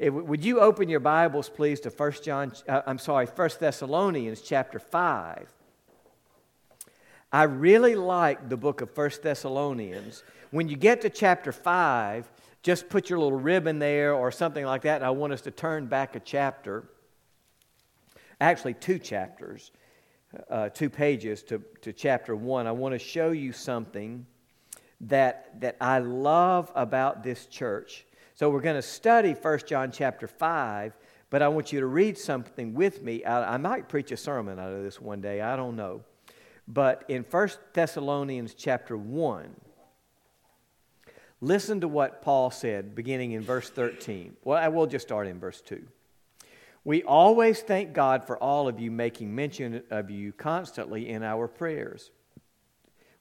It, would you open your Bibles, please, to 1 John, uh, I'm sorry, 1 Thessalonians chapter 5. I really like the book of 1 Thessalonians. When you get to chapter 5, just put your little ribbon there or something like that. And I want us to turn back a chapter, actually, two chapters, uh, two pages to, to chapter 1. I want to show you something that, that I love about this church. So we're going to study 1 John chapter 5, but I want you to read something with me. I, I might preach a sermon out of this one day, I don't know. But in 1 Thessalonians chapter 1, listen to what Paul said beginning in verse 13. Well, I will just start in verse 2. We always thank God for all of you, making mention of you constantly in our prayers.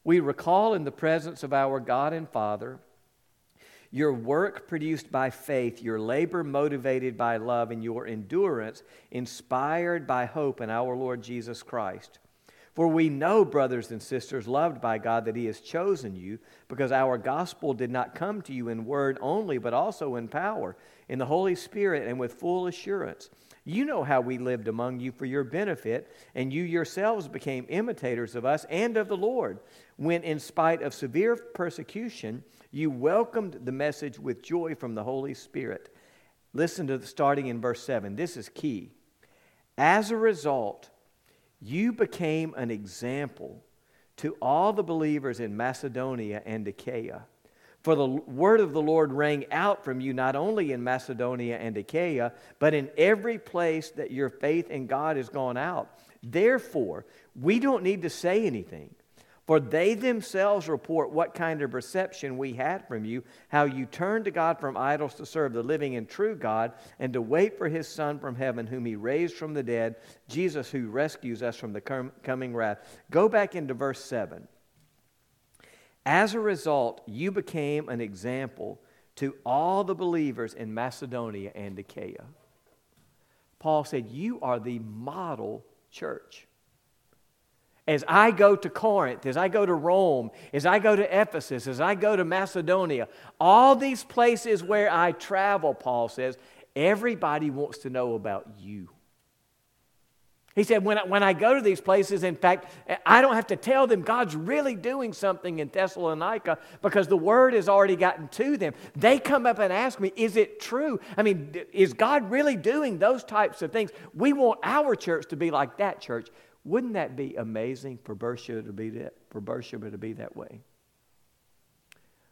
We recall in the presence of our God and Father your work produced by faith, your labor motivated by love, and your endurance inspired by hope in our Lord Jesus Christ. For we know, brothers and sisters, loved by God, that He has chosen you, because our gospel did not come to you in word only, but also in power, in the Holy Spirit, and with full assurance. You know how we lived among you for your benefit, and you yourselves became imitators of us and of the Lord, when, in spite of severe persecution, you welcomed the message with joy from the Holy Spirit. Listen to the, starting in verse 7. This is key. As a result, you became an example to all the believers in Macedonia and Achaia. For the word of the Lord rang out from you not only in Macedonia and Achaia, but in every place that your faith in God has gone out. Therefore, we don't need to say anything. For they themselves report what kind of reception we had from you, how you turned to God from idols to serve the living and true God, and to wait for his Son from heaven, whom he raised from the dead, Jesus, who rescues us from the coming wrath. Go back into verse 7. As a result, you became an example to all the believers in Macedonia and Achaia. Paul said, You are the model church as I go to Corinth, as I go to Rome, as I go to Ephesus, as I go to Macedonia, all these places where I travel, Paul says, everybody wants to know about you. He said, when I, when I go to these places, in fact, I don't have to tell them God's really doing something in Thessalonica because the word has already gotten to them. They come up and ask me, Is it true? I mean, is God really doing those types of things? We want our church to be like that church. Wouldn't that be amazing for Beersheba to be that, for Beersheba to be that way?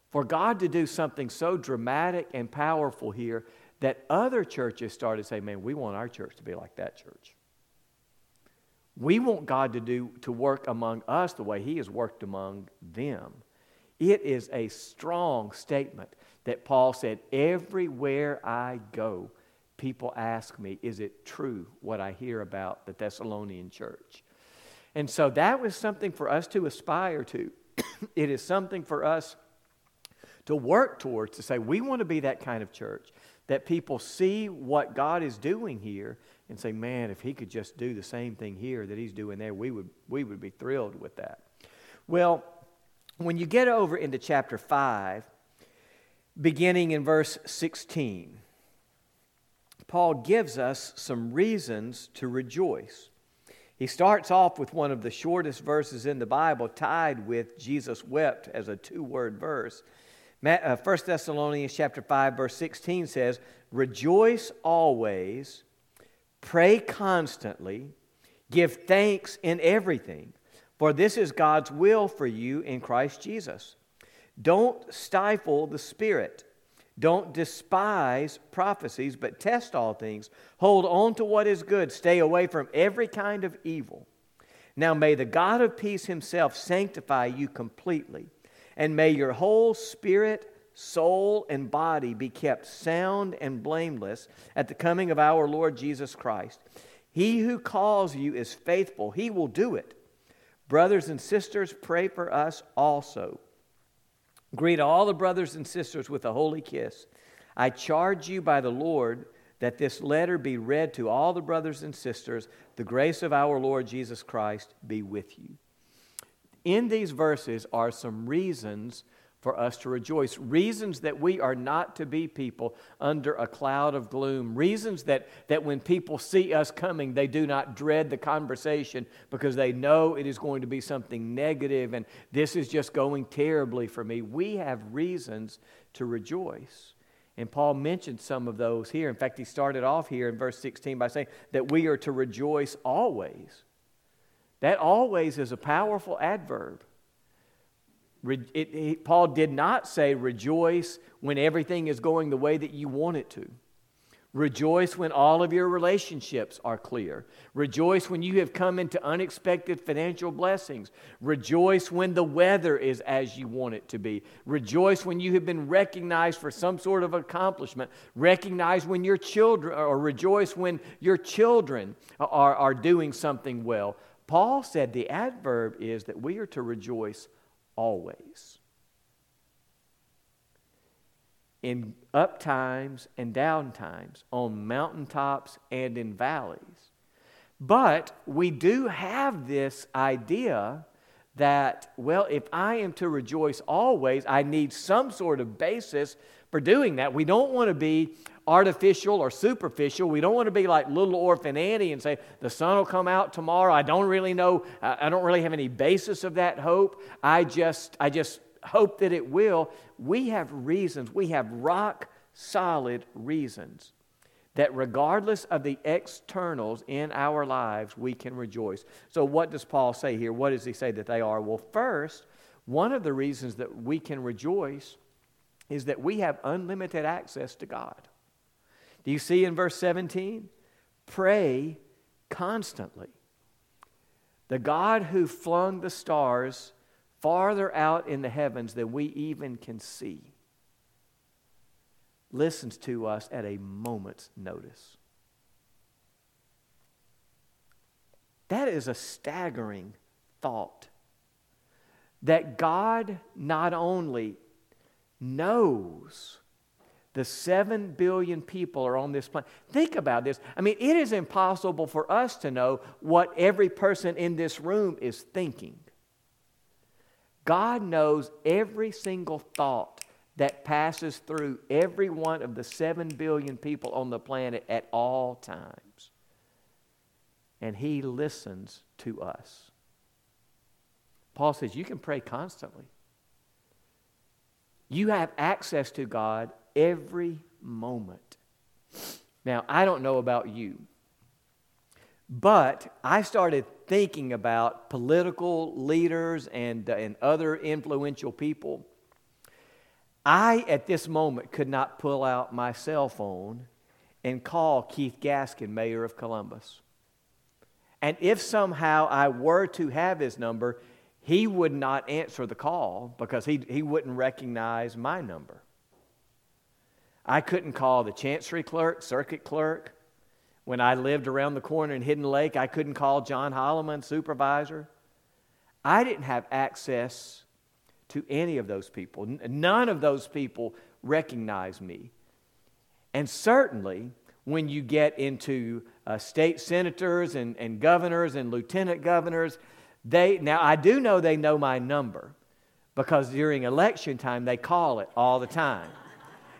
For God to do something so dramatic and powerful here that other churches started saying, man, we want our church to be like that church. We want God to do to work among us the way He has worked among them. It is a strong statement that Paul said, Everywhere I go, people ask me, is it true what I hear about the Thessalonian church? And so that was something for us to aspire to. it is something for us to work towards to say, we want to be that kind of church that people see what God is doing here and say, man, if he could just do the same thing here that he's doing there, we would, we would be thrilled with that. Well, when you get over into chapter 5, beginning in verse 16, Paul gives us some reasons to rejoice. He starts off with one of the shortest verses in the Bible, tied with Jesus wept as a two word verse. 1 uh, Thessalonians chapter 5, verse 16 says, Rejoice always, pray constantly, give thanks in everything, for this is God's will for you in Christ Jesus. Don't stifle the Spirit. Don't despise prophecies, but test all things. Hold on to what is good. Stay away from every kind of evil. Now may the God of peace himself sanctify you completely, and may your whole spirit, soul, and body be kept sound and blameless at the coming of our Lord Jesus Christ. He who calls you is faithful, he will do it. Brothers and sisters, pray for us also Greet all the brothers and sisters with a holy kiss. I charge you by the Lord that this letter be read to all the brothers and sisters. The grace of our Lord Jesus Christ be with you. In these verses are some reasons for us to rejoice. Reasons that we are not to be people under a cloud of gloom. Reasons that, that when people see us coming, they do not dread the conversation because they know it is going to be something negative and this is just going terribly for me. We have reasons to rejoice. And Paul mentioned some of those here. In fact, he started off here in verse 16 by saying that we are to rejoice always. That always is a powerful adverb. It, it, Paul did not say rejoice when everything is going the way that you want it to. Rejoice when all of your relationships are clear. Rejoice when you have come into unexpected financial blessings. Rejoice when the weather is as you want it to be. Rejoice when you have been recognized for some sort of accomplishment. Recognize when your children, or rejoice when your children are, are doing something well. Paul said the adverb is that we are to rejoice always. In up times and down times, on mountaintops and in valleys. But we do have this idea that, well, if I am to rejoice always, I need some sort of basis for doing that. We don't want to be artificial or superficial. We don't want to be like little orphan Annie and say, the sun will come out tomorrow. I don't really know, I don't really have any basis of that hope. I just, I just hope that it will. We have reasons, we have rock solid reasons that regardless of the externals in our lives, we can rejoice. So, what does Paul say here? What does he say that they are? Well, first, one of the reasons that we can rejoice is that we have unlimited access to God. Do you see in verse 17? Pray constantly. The God who flung the stars farther out in the heavens than we even can see listens to us at a moment's notice. That is a staggering thought. That God not only knows the 7 billion people are on this planet. Think about this. I mean, it is impossible for us to know what every person in this room is thinking. God knows every single thought that passes through every one of the 7 billion people on the planet at all times. And He listens to us. Paul says you can pray constantly. You have access to God every moment. Now, I don't know about you, but I started thinking about political leaders and, uh, and other influential people. I, at this moment, could not pull out my cell phone and call Keith Gaskin, mayor of Columbus. And if somehow I were to have his number, he would not answer the call because he, he wouldn't recognize my number. I couldn't call the chancery clerk, circuit clerk. When I lived around the corner in Hidden Lake, I couldn't call John Holloman, supervisor. I didn't have access to any of those people. None of those people recognized me. And certainly, when you get into uh, state senators and, and governors and lieutenant governors, they now I do know they know my number because during election time they call it all the time.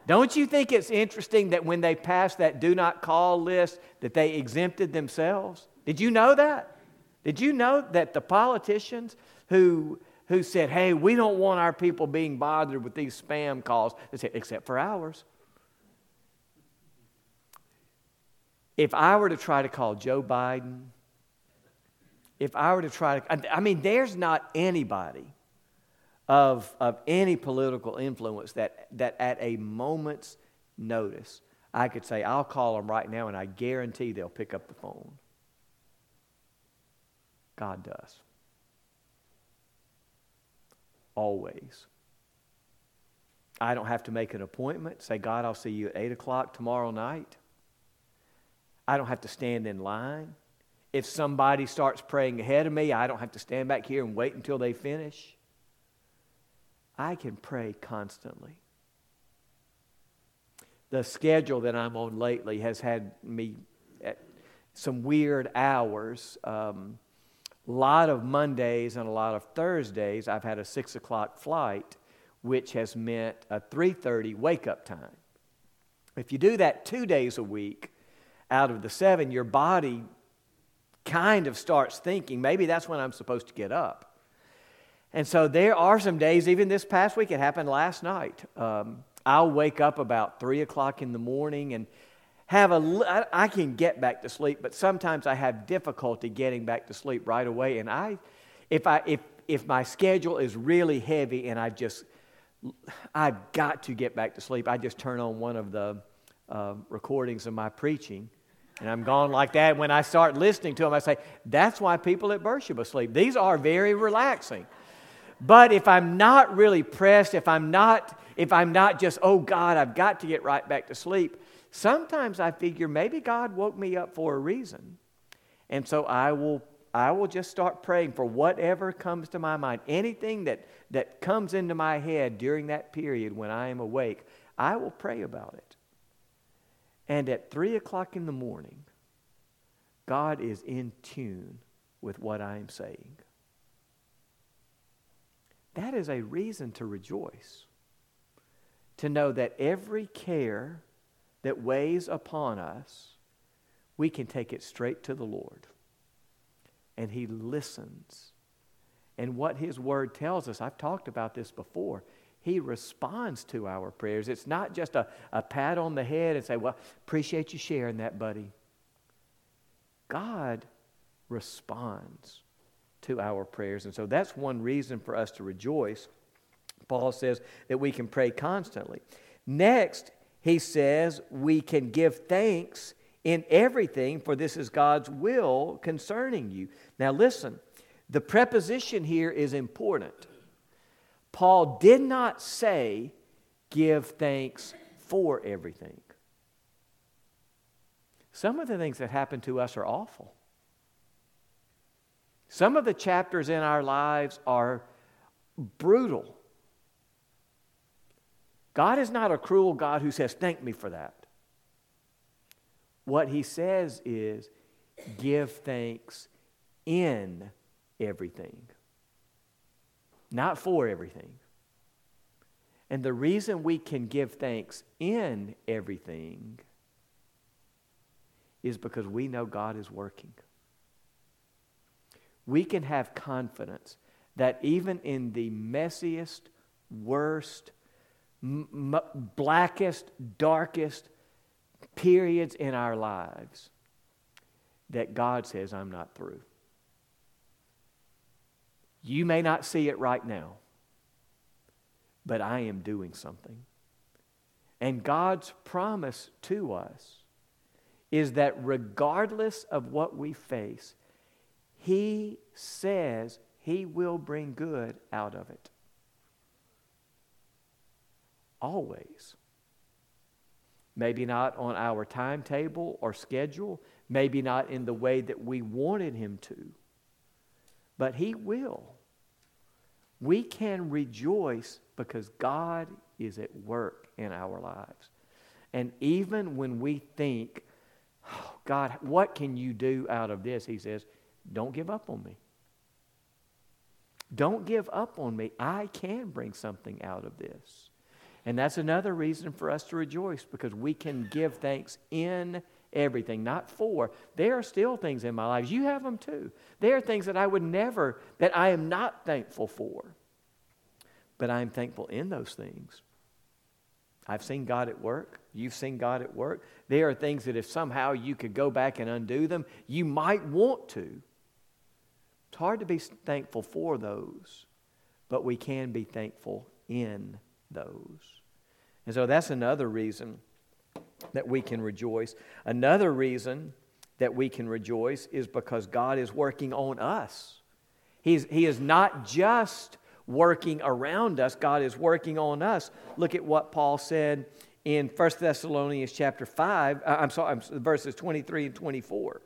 Don't you think it's interesting that when they passed that do not call list that they exempted themselves? Did you know that? Did you know that the politicians who who said, "Hey, we don't want our people being bothered with these spam calls," they said, "Except for ours." If I were to try to call Joe Biden, if I were to try to, I mean, there's not anybody of, of any political influence that, that at a moment's notice, I could say, I'll call them right now, and I guarantee they'll pick up the phone. God does. Always. I don't have to make an appointment, say, God, I'll see you at 8 o'clock tomorrow night. I don't have to stand in line. If somebody starts praying ahead of me, I don't have to stand back here and wait until they finish. I can pray constantly. The schedule that I'm on lately has had me at some weird hours. Um, a lot of Mondays and a lot of Thursdays, I've had a six o'clock flight which has meant a 3:30 wake up time. If you do that 2 days a week out of the 7, your body kind of starts thinking, maybe that's when I'm supposed to get up. And so there are some days, even this past week, it happened last night. Um, I'll wake up about 3 o'clock in the morning and have a, I can get back to sleep, but sometimes I have difficulty getting back to sleep right away. And I, if I, if, if my schedule is really heavy and I just, I've got to get back to sleep, I just turn on one of the uh, recordings of my preaching and I'm gone like that. When I start listening to them, I say, that's why people at Beersheba sleep. These are very relaxing. But if I'm not really pressed, if I'm not, if I'm not just, oh God, I've got to get right back to sleep, sometimes I figure maybe God woke me up for a reason. And so I will I will just start praying for whatever comes to my mind. Anything that, that comes into my head during that period when I am awake, I will pray about it. And at 3 o'clock in the morning, God is in tune with what I am saying. That is a reason to rejoice. To know that every care that weighs upon us, we can take it straight to the Lord. And He listens. And what His Word tells us, I've talked about this before, He responds to our prayers. It's not just a, a pat on the head and say, Well, appreciate you sharing that, buddy. God responds to our prayers. And so that's one reason for us to rejoice. Paul says that we can pray constantly. Next, he says we can give thanks in everything, for this is God's will concerning you. Now, listen, the preposition here is important. Paul did not say, give thanks for everything. Some of the things that happen to us are awful. Some of the chapters in our lives are brutal. God is not a cruel God who says, Thank me for that. What he says is, Give thanks in everything, not for everything. And the reason we can give thanks in everything is because we know God is working. We can have confidence that even in the messiest, worst, m- blackest, darkest periods in our lives that God says, I'm not through. You may not see it right now, but I am doing something. And God's promise to us is that regardless of what we face, He says He will bring good out of it. Always. Maybe not on our timetable or schedule, maybe not in the way that we wanted Him to, but He will. We can rejoice because God is at work in our lives. And even when we think, oh, God, what can you do out of this? He says, don't give up on me. Don't give up on me. I can bring something out of this. And that's another reason for us to rejoice because we can give thanks in everything, not for. There are still things in my life. You have them too. There are things that I would never, that I am not thankful for. But I am thankful in those things. I've seen God at work. You've seen God at work. There are things that if somehow you could go back and undo them, you might want to. It's hard to be thankful for those, but we can be thankful in those. And so that's another reason that we can rejoice. Another reason that we can rejoice is because God is working on us. He's, he is not just working around us, God is working on us. Look at what Paul said in 1 Thessalonians chapter 5, uh, I'm sorry, verses 23 and 24.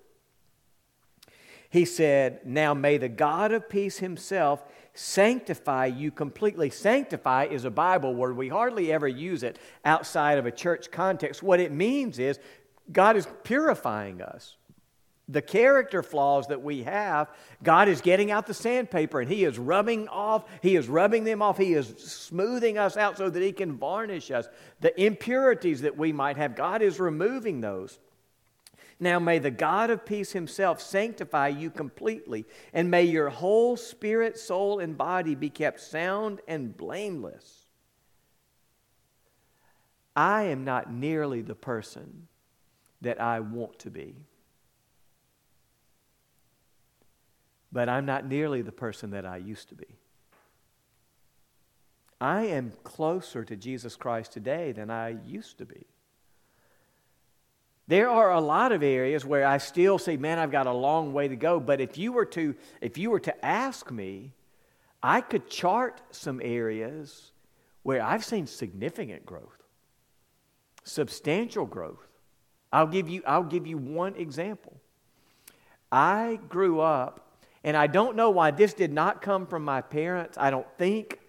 He said, Now may the God of peace himself sanctify you completely. Sanctify is a Bible word. We hardly ever use it outside of a church context. What it means is God is purifying us. the character flaws that we have, God is getting out the sandpaper and He is rubbing off, He is rubbing them off, He is smoothing us out so that He can varnish us. The impurities that we might have, God is removing those. Now may the God of peace himself sanctify you completely, and may your whole spirit, soul, and body be kept sound and blameless. I am not nearly the person that I want to be. But I'm not nearly the person that I used to be. I am closer to Jesus Christ today than I used to be. There are a lot of areas where I still say, man, I've got a long way to go. But if you were to, if you were to ask me, I could chart some areas where I've seen significant growth, substantial growth. I'll give you, I'll give you one example. I grew up, and I don't know why this did not come from my parents. I don't think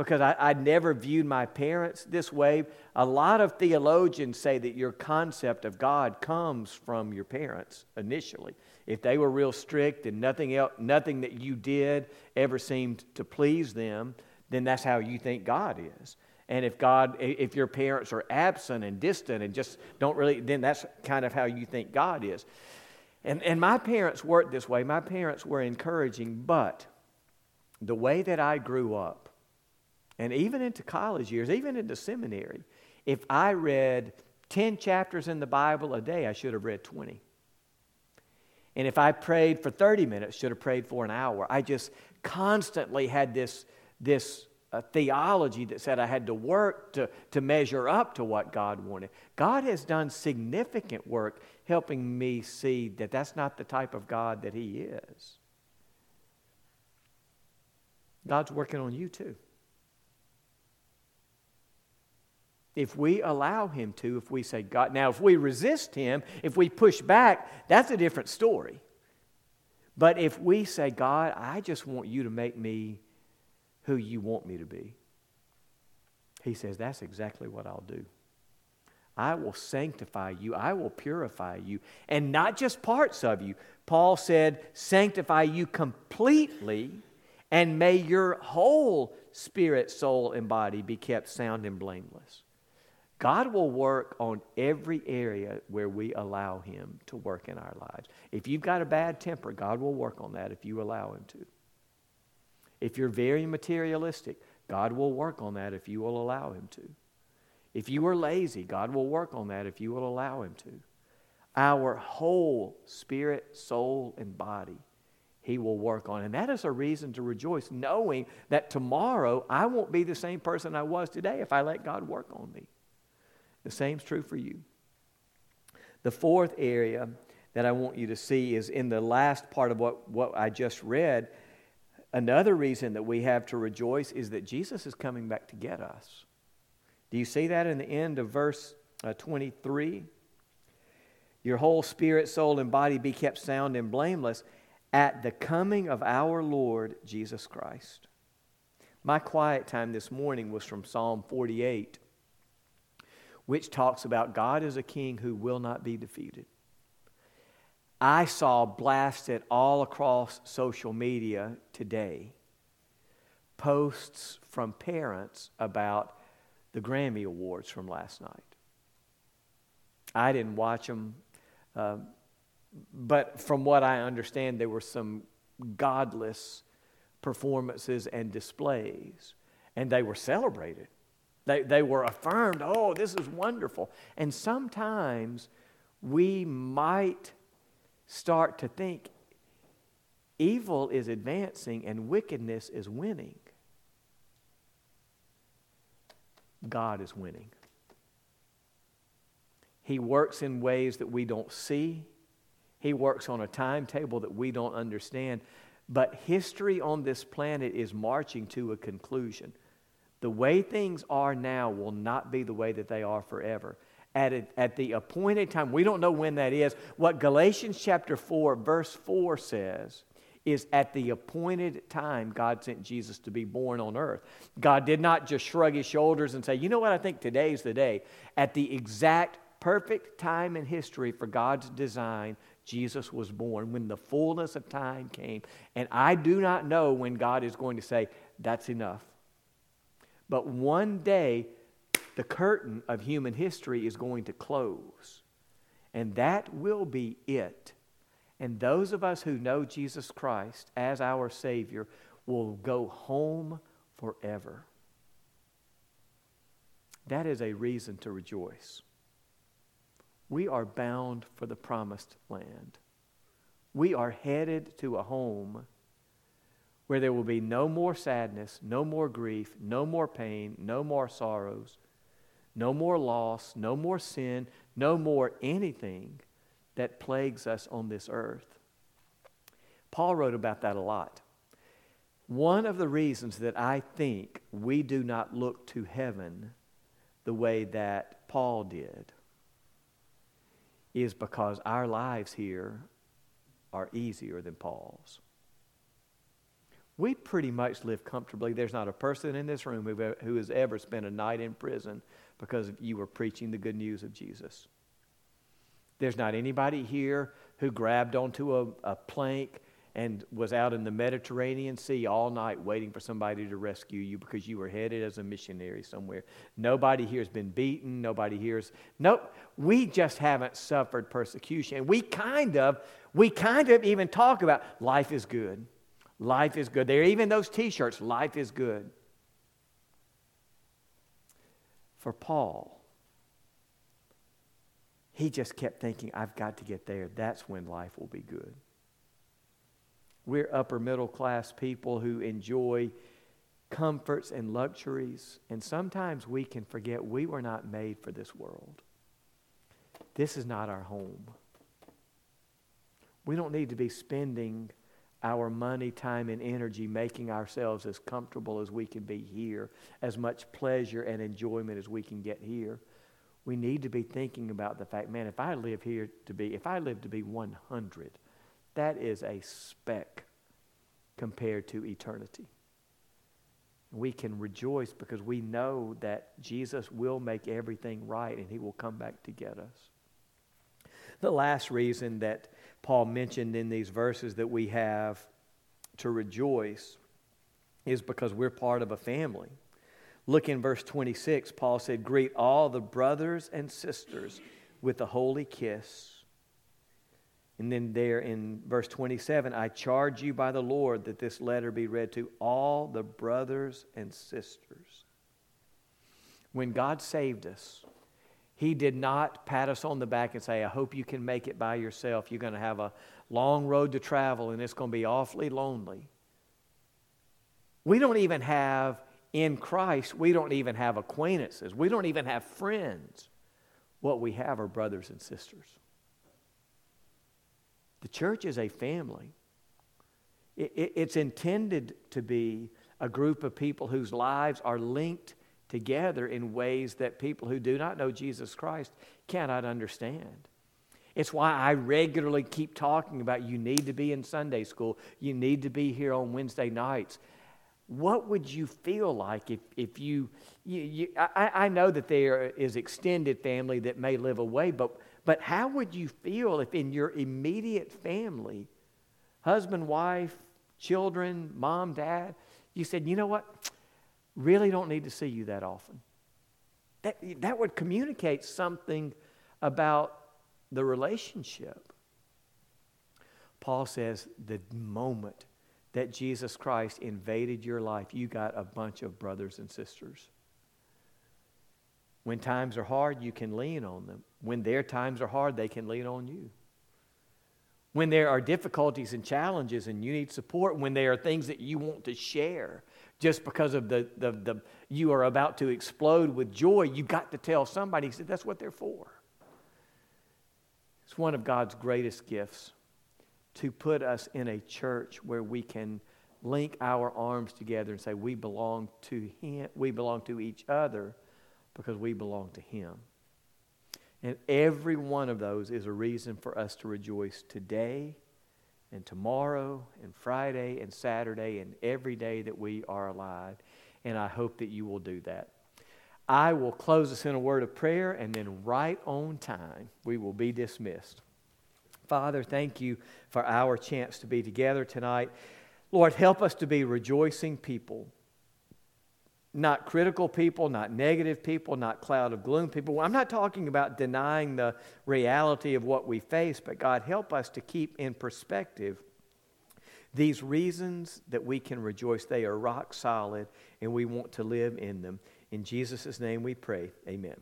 because I, I never viewed my parents this way. A lot of theologians say that your concept of God comes from your parents initially. If they were real strict and nothing else, nothing that you did ever seemed to please them, then that's how you think God is. And if God, if your parents are absent and distant and just don't really, then that's kind of how you think God is. And, and my parents worked this way. My parents were encouraging, but the way that I grew up, and even into college years, even into seminary, if I read 10 chapters in the Bible a day, I should have read 20. And if I prayed for 30 minutes, should have prayed for an hour. I just constantly had this, this uh, theology that said I had to work to, to measure up to what God wanted. God has done significant work helping me see that that's not the type of God that He is. God's working on you too. If we allow him to, if we say, God, now if we resist him, if we push back, that's a different story. But if we say, God, I just want you to make me who you want me to be, he says, that's exactly what I'll do. I will sanctify you. I will purify you. And not just parts of you. Paul said, sanctify you completely, and may your whole spirit, soul, and body be kept sound and blameless. God will work on every area where we allow Him to work in our lives. If you've got a bad temper, God will work on that if you allow Him to. If you're very materialistic, God will work on that if you will allow Him to. If you are lazy, God will work on that if you will allow Him to. Our whole spirit, soul, and body, He will work on. And that is a reason to rejoice, knowing that tomorrow I won't be the same person I was today if I let God work on me. The same's true for you. The fourth area that I want you to see is in the last part of what, what I just read. Another reason that we have to rejoice is that Jesus is coming back to get us. Do you see that in the end of verse uh, 23? Your whole spirit, soul, and body be kept sound and blameless at the coming of our Lord Jesus Christ. My quiet time this morning was from Psalm 48 which talks about God as a king who will not be defeated. I saw blasted all across social media today posts from parents about the Grammy Awards from last night. I didn't watch them, uh, but from what I understand, there were some godless performances and displays, and they were celebrated. They, they were affirmed, oh, this is wonderful. And sometimes we might start to think evil is advancing and wickedness is winning. God is winning. He works in ways that we don't see. He works on a timetable that we don't understand. But history on this planet is marching to a conclusion. The way things are now will not be the way that they are forever. At, a, at the appointed time, we don't know when that is. What Galatians chapter 4, verse 4 says is at the appointed time, God sent Jesus to be born on earth. God did not just shrug his shoulders and say, you know what, I think today's the day. At the exact perfect time in history for God's design, Jesus was born when the fullness of time came. And I do not know when God is going to say, that's enough. But one day, the curtain of human history is going to close. And that will be it. And those of us who know Jesus Christ as our Savior will go home forever. That is a reason to rejoice. We are bound for the promised land. We are headed to a home where there will be no more sadness, no more grief, no more pain, no more sorrows, no more loss, no more sin, no more anything that plagues us on this earth. Paul wrote about that a lot. One of the reasons that I think we do not look to heaven the way that Paul did is because our lives here are easier than Paul's. We pretty much live comfortably. There's not a person in this room who, has ever spent a night in prison because you were preaching the good news of Jesus. There's not anybody here who grabbed onto a, a plank and was out in the Mediterranean Sea all night waiting for somebody to rescue you because you were headed as a missionary somewhere. Nobody here has been beaten. Nobody here's nope. We just haven't suffered persecution. We kind of, we kind of even talk about life is good. Life is good. There are even those t-shirts, life is good. For Paul, he just kept thinking, I've got to get there. That's when life will be good. We're upper middle class people who enjoy comforts and luxuries, and sometimes we can forget we were not made for this world. This is not our home. We don't need to be spending our money, time, and energy making ourselves as comfortable as we can be here, as much pleasure and enjoyment as we can get here. We need to be thinking about the fact, man, if I live here to be, if I live to be 100, that is a speck compared to eternity. We can rejoice because we know that Jesus will make everything right and he will come back to get us. The last reason that Paul mentioned in these verses that we have to rejoice is because we're part of a family. Look in verse 26, Paul said, Greet all the brothers and sisters with a holy kiss. And then there in verse 27, I charge you by the Lord that this letter be read to all the brothers and sisters. When God saved us, He did not pat us on the back and say, I hope you can make it by yourself. You're going to have a long road to travel and it's going to be awfully lonely. We don't even have, in Christ, we don't even have acquaintances. We don't even have friends. What we have are brothers and sisters. The church is a family. It, it, it's intended to be a group of people whose lives are linked together in ways that people who do not know Jesus Christ cannot understand. It's why I regularly keep talking about you need to be in Sunday school, you need to be here on Wednesday nights. What would you feel like if, if you, you, you I, I know that there is extended family that may live away, but but how would you feel if in your immediate family, husband, wife, children, mom, dad, you said, you know what? Really don't need to see you that often. That, that would communicate something about the relationship. Paul says the moment that Jesus Christ invaded your life, you got a bunch of brothers and sisters. When times are hard, you can lean on them. When their times are hard, they can lean on you. When there are difficulties and challenges and you need support, when there are things that you want to share just because of the, the, the you are about to explode with joy, you got to tell somebody. He said, that's what they're for. It's one of God's greatest gifts to put us in a church where we can link our arms together and say, we belong to Him, we belong to each other because we belong to Him. And every one of those is a reason for us to rejoice today and tomorrow and Friday and Saturday and every day that we are alive. And I hope that you will do that. I will close us in a word of prayer, and then right on time, we will be dismissed. Father, thank you for our chance to be together tonight. Lord, help us to be rejoicing people not critical people, not negative people, not cloud of gloom people. I'm not talking about denying the reality of what we face, but God, help us to keep in perspective these reasons that we can rejoice. They are rock solid, and we want to live in them. In Jesus' name we pray. Amen.